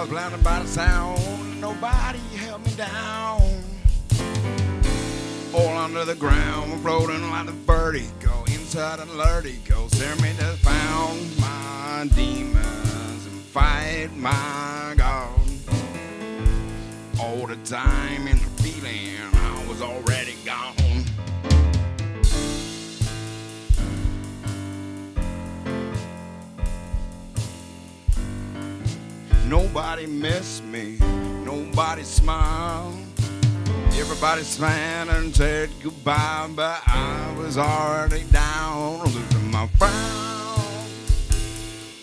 I was blinded by the sound. Nobody held me down. All under the ground, floating like a vertigo. Inside a vertigo, stare me to found my demons and fight my God. All the time in the feeling, I was already gone. Nobody missed me, nobody smiled. Everybody smiled and said goodbye, but I was already down, losing my frown.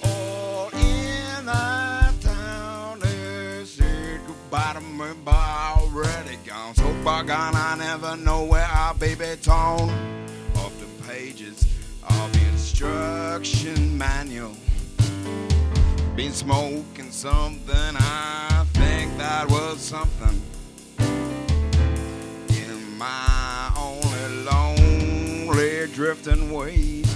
All in that town, they said goodbye to me, but I already gone. So far gone, I never know where our baby torn off the pages of the instruction manual been smoking something. I think that was something in my only lonely drifting ways.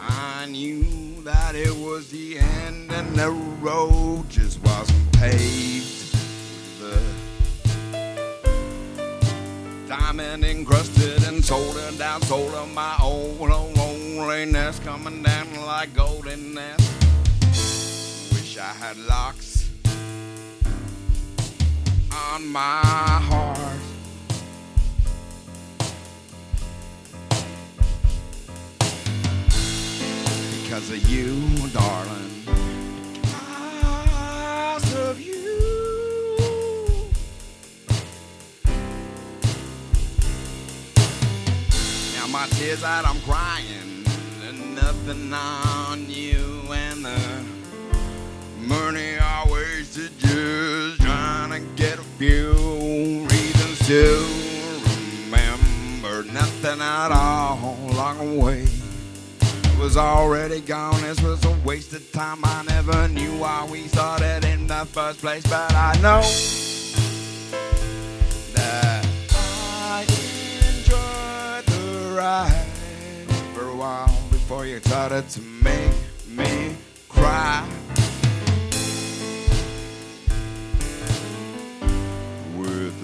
I knew that it was the end, and the road just wasn't paved the diamond encrusted and soldered down, solder my own oh, loneliness coming down like golden I had locks on my heart. Because of you, darling. Because of you. Now my tears that I'm crying, nothing on you Money I wasted just trying to get a few reasons to remember nothing at all along the way. Was already gone. This was a waste of time. I never knew why we started in the first place, but I know that I enjoyed the ride for a while before you started to make me cry.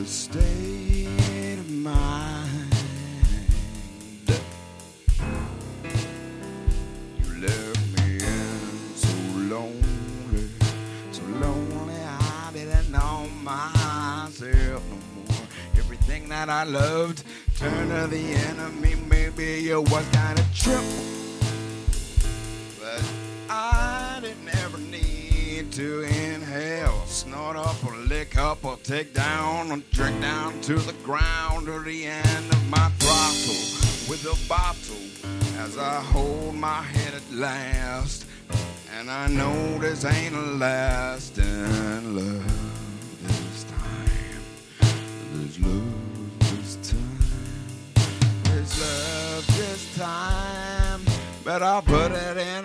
State of mind. You left me in so lonely, so lonely. I didn't know myself no more. Everything that I loved turned to the enemy. Maybe it was kind of trip, to inhale, snort up, or lick up, or take down, or drink down to the ground, or the end of my throttle with a bottle as I hold my head at last. And I know this ain't a lasting love this time. There's love this time. There's love this time. But I'll put it in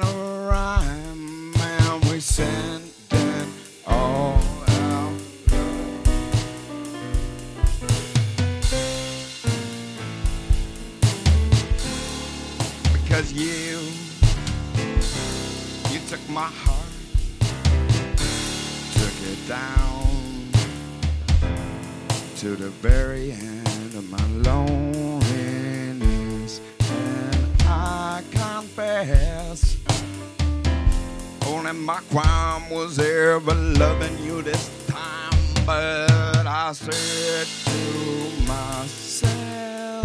Because you, you took my heart, took it down to the very end of my loneliness. And I confess, only my crime was ever loving you this time. But I said to myself,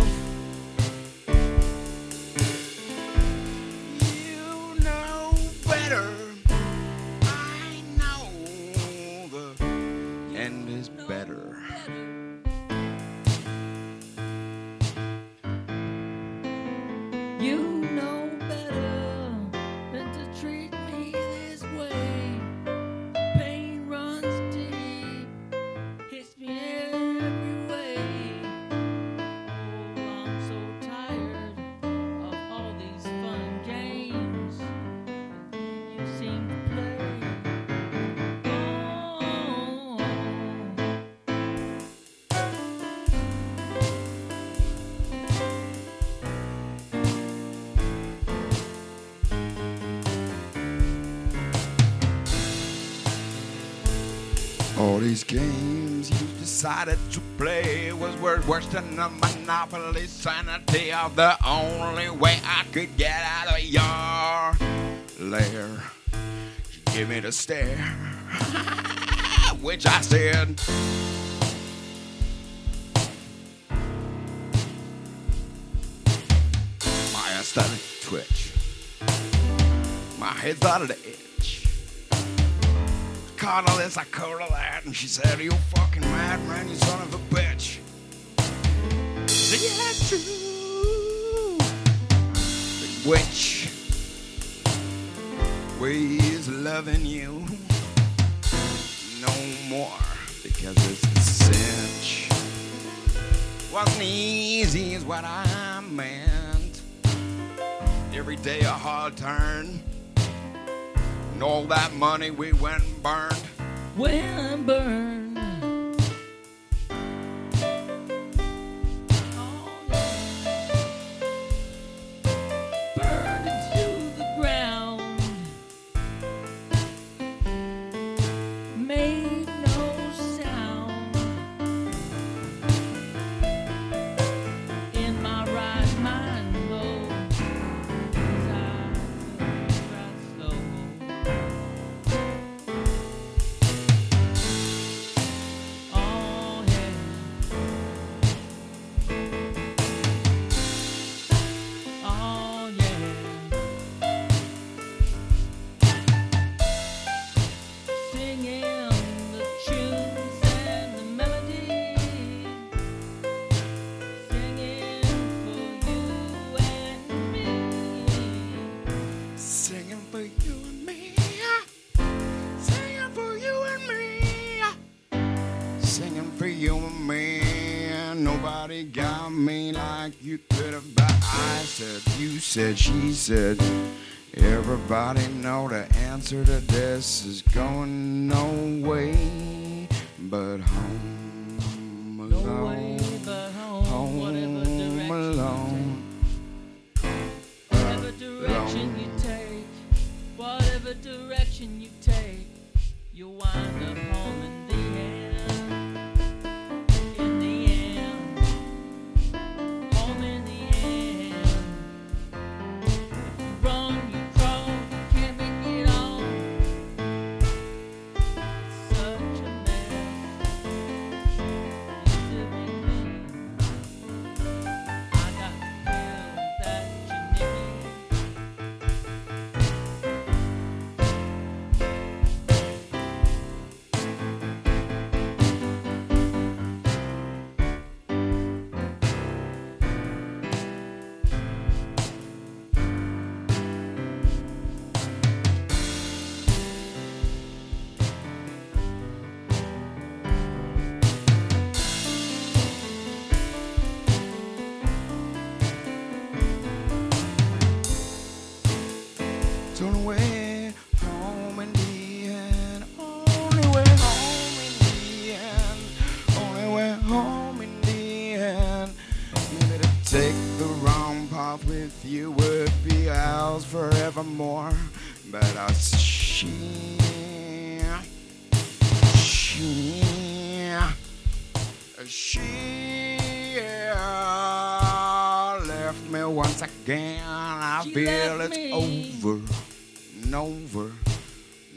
these games you decided to play was worse than a monopoly sanity of the only way I could get out of your lair. You give me the stare, which I said. My ass started to twitch. My head's out of the all this, I all that, and she said, You fucking mad man, you son of a bitch. Said, Yeah, true. But which way is loving you? No more, because it's a cinch. Wasn't easy, is what I meant. Every day a hard turn. And all that money we went and burned. Went and burned. Singing for you and me. Singing for you and me. Singing for you and me. Nobody got me like you could have. But I said, you said, she said. Everybody know the answer to this is going no way but home No way but home, direction you take, you'll wind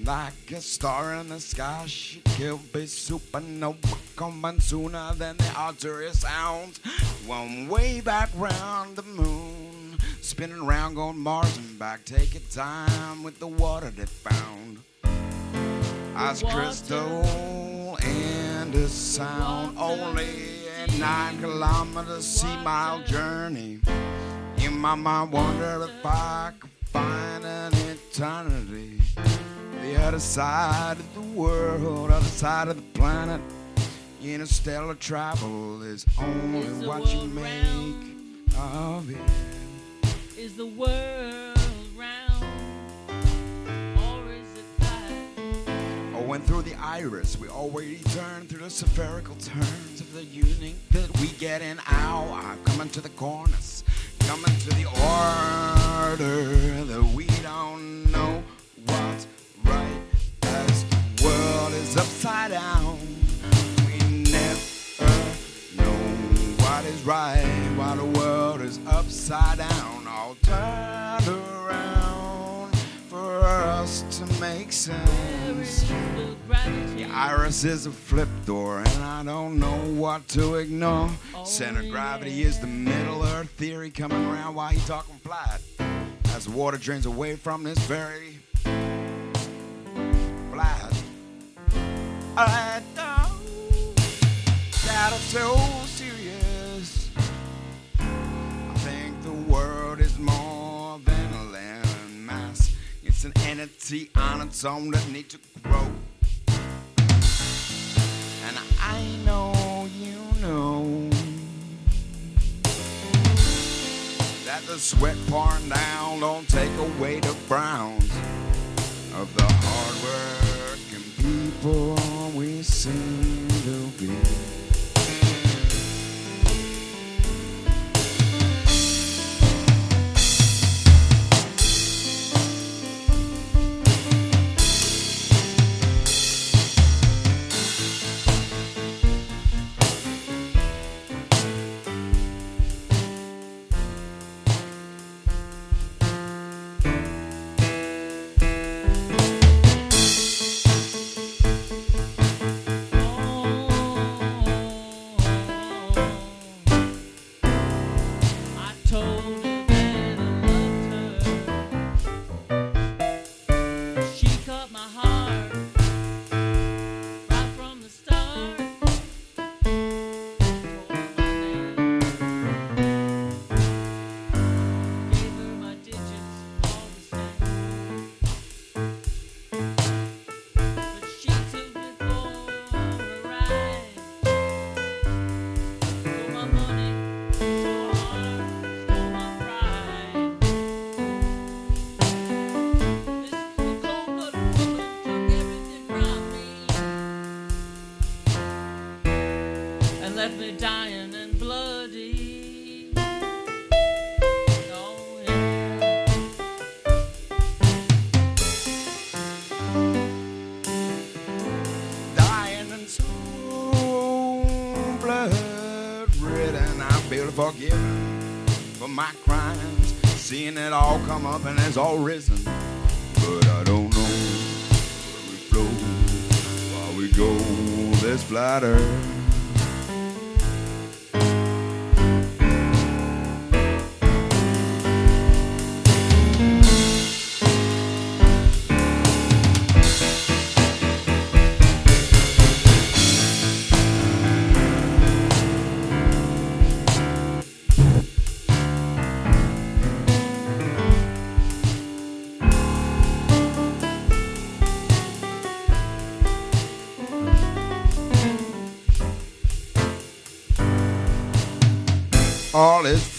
Like a star in the sky, she could be supernova coming sooner than the artery sounds. One way back round the moon, spinning around, going Mars and back. Take your time with the water they found. Ice water. crystal and a sound. water Only a nine kilometer sea mile journey. In my mind, wonder if I could find an eternity. The other side of the world, other side of the planet. Interstellar travel is only Is what you make of it. Is the world round or is it flat? Oh, and through the iris, we already turn through the spherical turns of the unique that we get in our coming to the corners, coming to the order that we don't know what's sense. The iris is a flip door, and I don't know what to ignore. Center gravity is the middle earth theory coming around while you talking flat. As the water drains away from this very flat. I know oh. It's an entity on its own that needs to grow. And I know you know that the sweat pouring down don't take away the browns of the hard-working people we seem up and it's all risen. But I don't know where we flow while we go this flat earth. All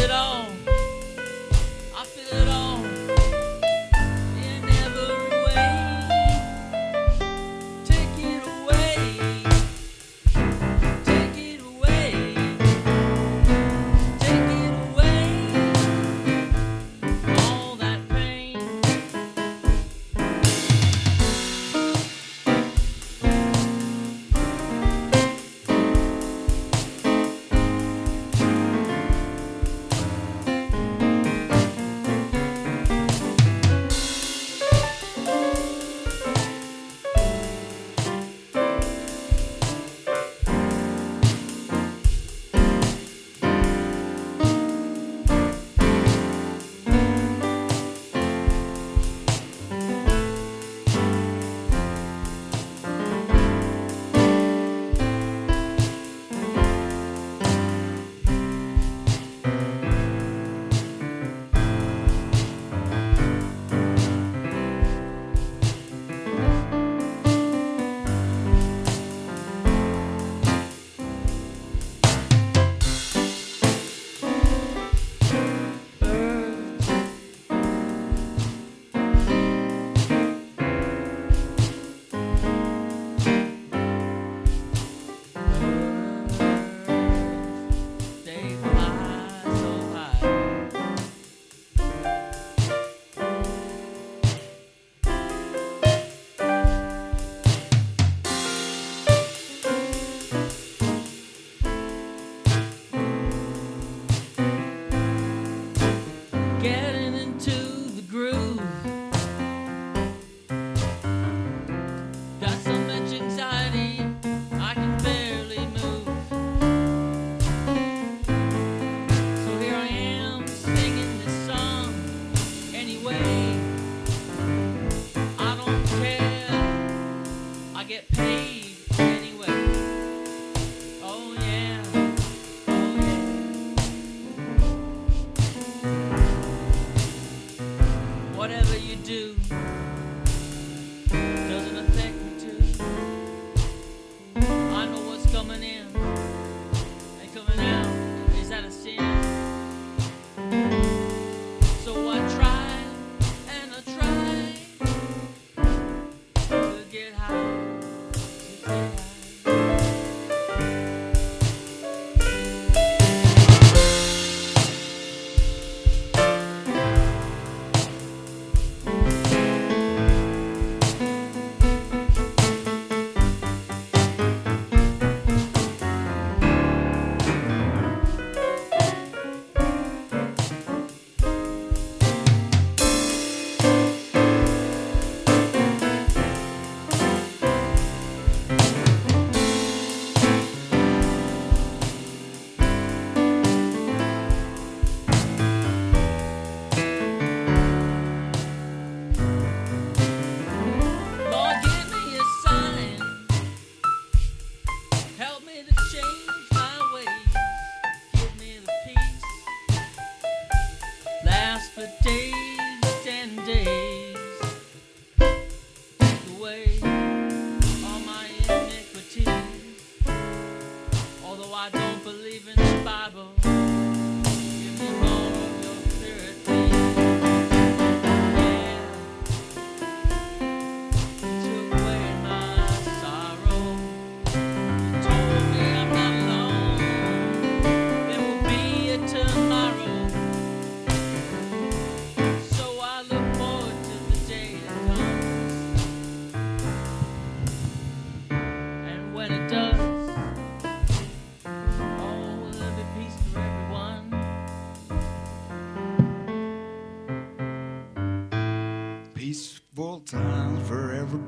it all.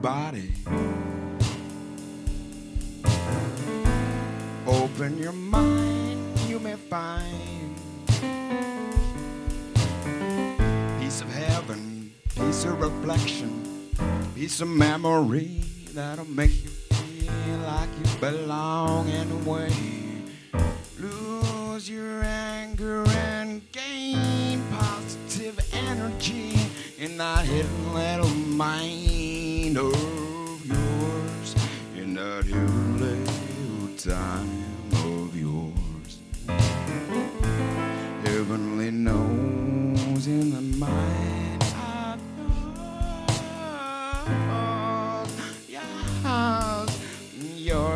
body. Open your mind, you may find piece of heaven, piece of reflection, piece of memory that'll make you feel like you belong in a way.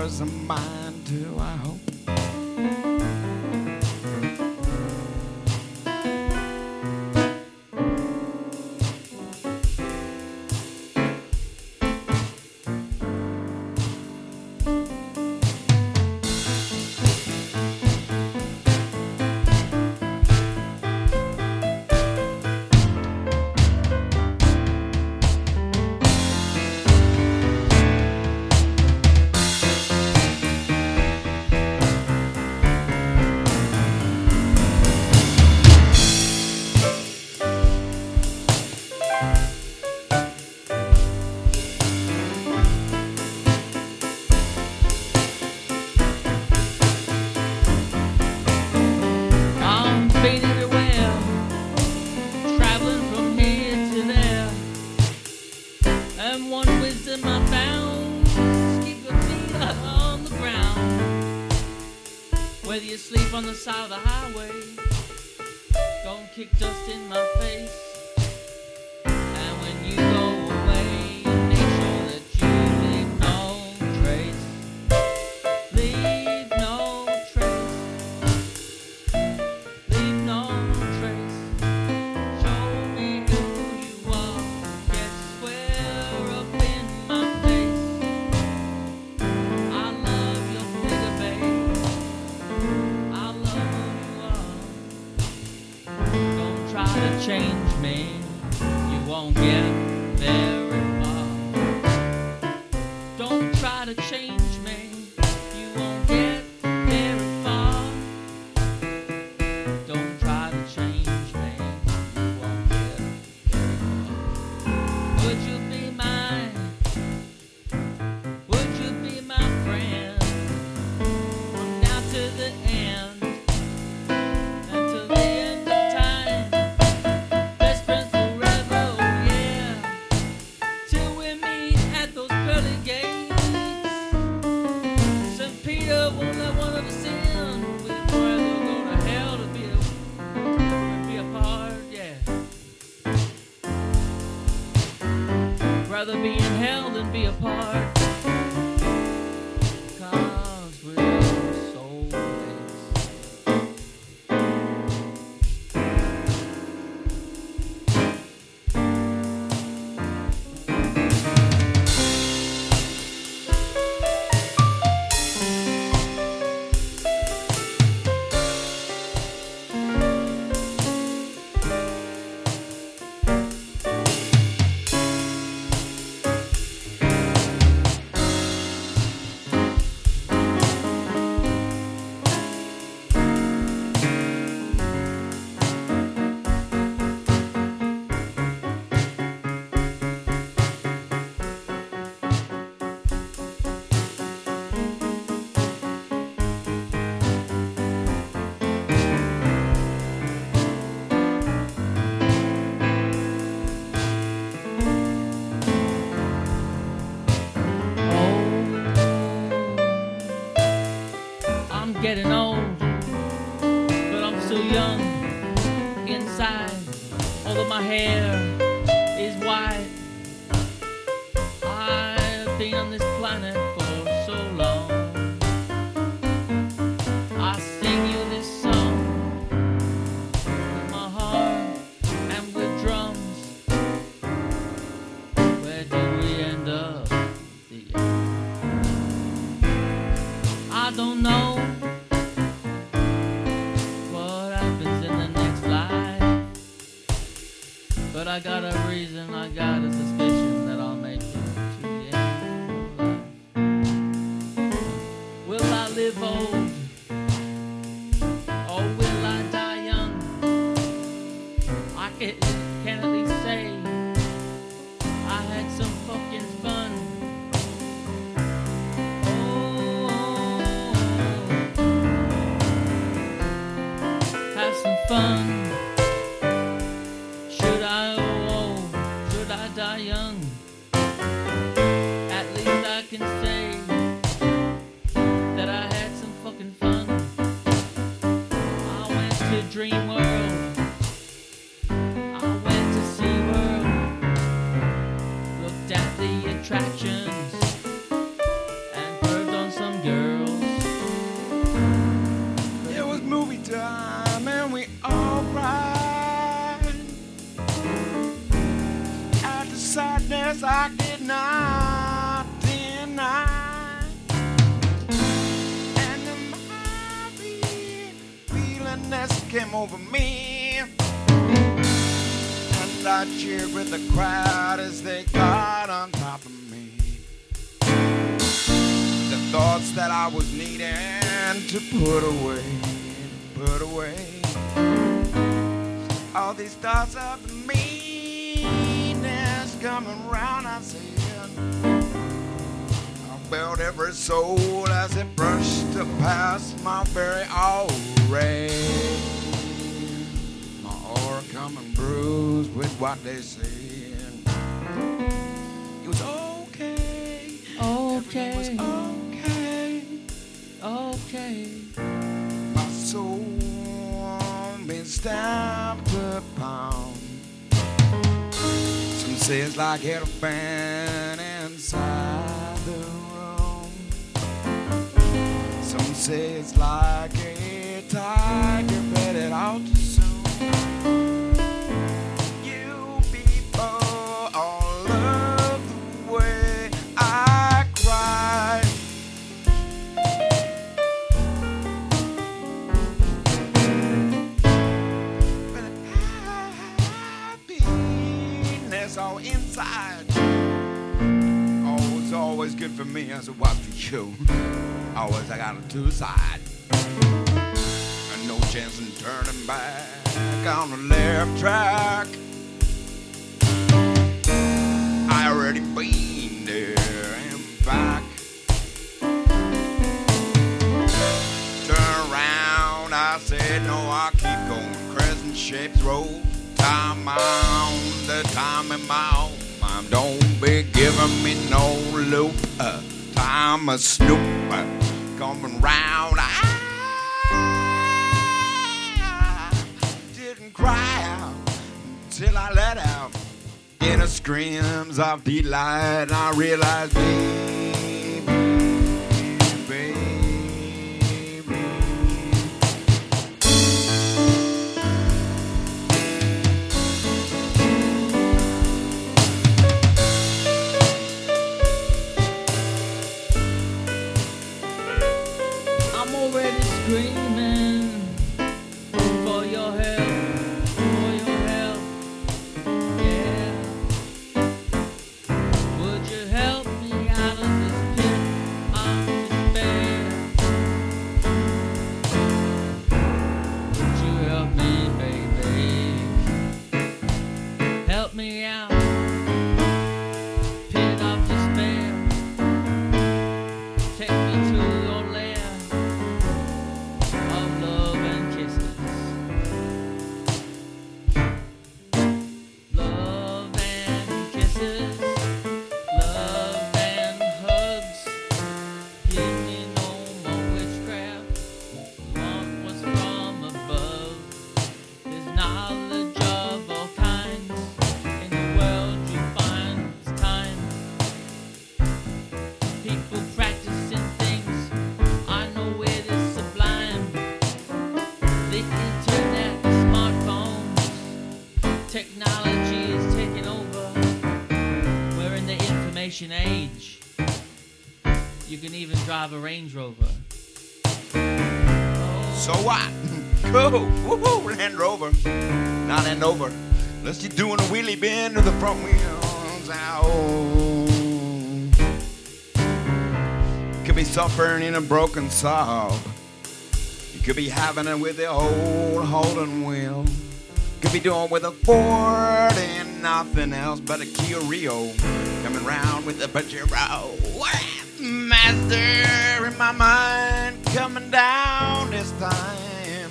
hours mine too. I hope and one wisdom I found, keep your feet on the ground. Whether you sleep on the side of the highway, don't kick dust in my face. Getting old, but I'm still young inside. Although my hair is white, I've been on this planet for so long. I sing you this song with my heart and with drums. Where did we end up? I don't know I got a reason, I got a not. And came over me. And I cheered with the crowd as they got on top of me. The thoughts that I was needing to put away, put away. All these thoughts of meanness coming round, I said. I felt every soul as it brushed past my very aura. My aura coming bruised with what they said. It was okay. Everything was Okay, okay. okay. My soul been stamped upon. Some say it's like elephant inside Some say it's like a tiger it out me as it was for you. Always I got a two side. And no chance in turning back on the left track. I already been there and back. Turn around, I said, no, I keep going. Crescent shaped road, time on the time my own mind. Don't me no loop. Time a snoop coming round. I didn't cry out till I let out. inner screams of delight. I realized. baby, drive a Range Rover. So what? Cool. Woohoo, Land Rover. Not Land Rover. Unless you're doing a wheelie bin to the front wheels. Ow. Could be suffering in a broken Saab. You could be having it with the old Holden wheel. Could be doing with a Ford and nothing else but a Kia Rio. Coming round with a Pajero. Master in my mind coming down this time.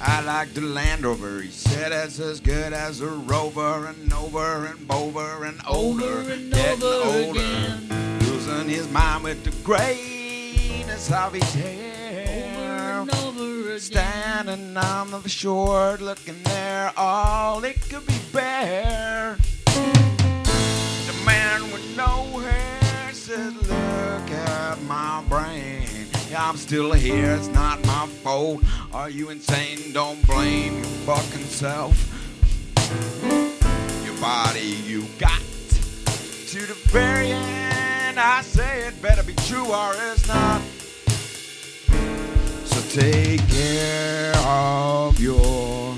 I like the Land Rover. He said it's as good as a Rover and over and over and older. Over and getting over older. again. Losing his mind with the greatness of his Over hair. and over again. Standing on the shore, looking there, all it could be bare. The man with no hair says, Look at my brain. Yeah, I'm still here, it's not my fault. Are you insane? Don't blame your fucking self. Your body you got to the very end. I say it better be true or it's not. So take care of yourself.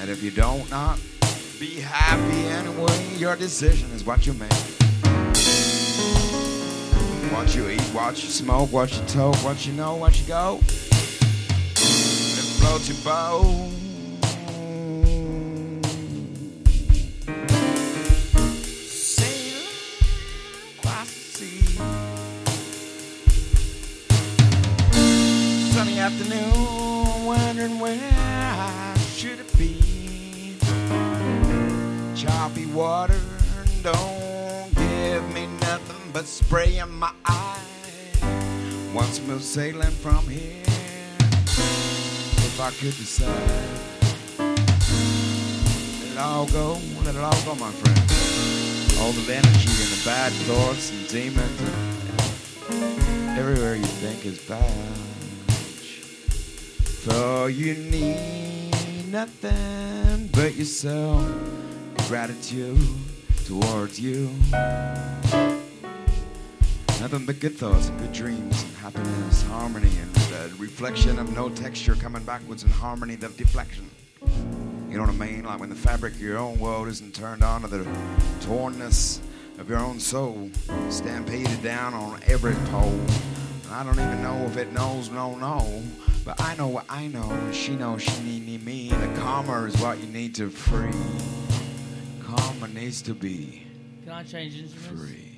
And if you don't not be happy anyway, your decision is what you make. What you eat, what you smoke, what you talk, what you know, what you go. It floats your boat. Sail across the sea. Sunny afternoon, wondering where I should it be. Choppy water, don't give me nothing but spray in my eye. Sailing from here. If I could decide, let it all go, let it all go, my friend. All the energy and the bad thoughts and demons and everywhere you think is bad. For you need nothing but yourself, gratitude towards you. Nothing but good thoughts and good dreams and happiness, harmony, and the reflection of no texture coming backwards in harmony, the deflection. You know what I mean? Like when the fabric of your own world isn't turned on to the tornness of your own soul, stampeded down on every pole. I don't even know if it knows, no, no. But I know what I know, and she knows she need, need me. The karma is what you need to free. Karma needs to be Can I change instruments? free.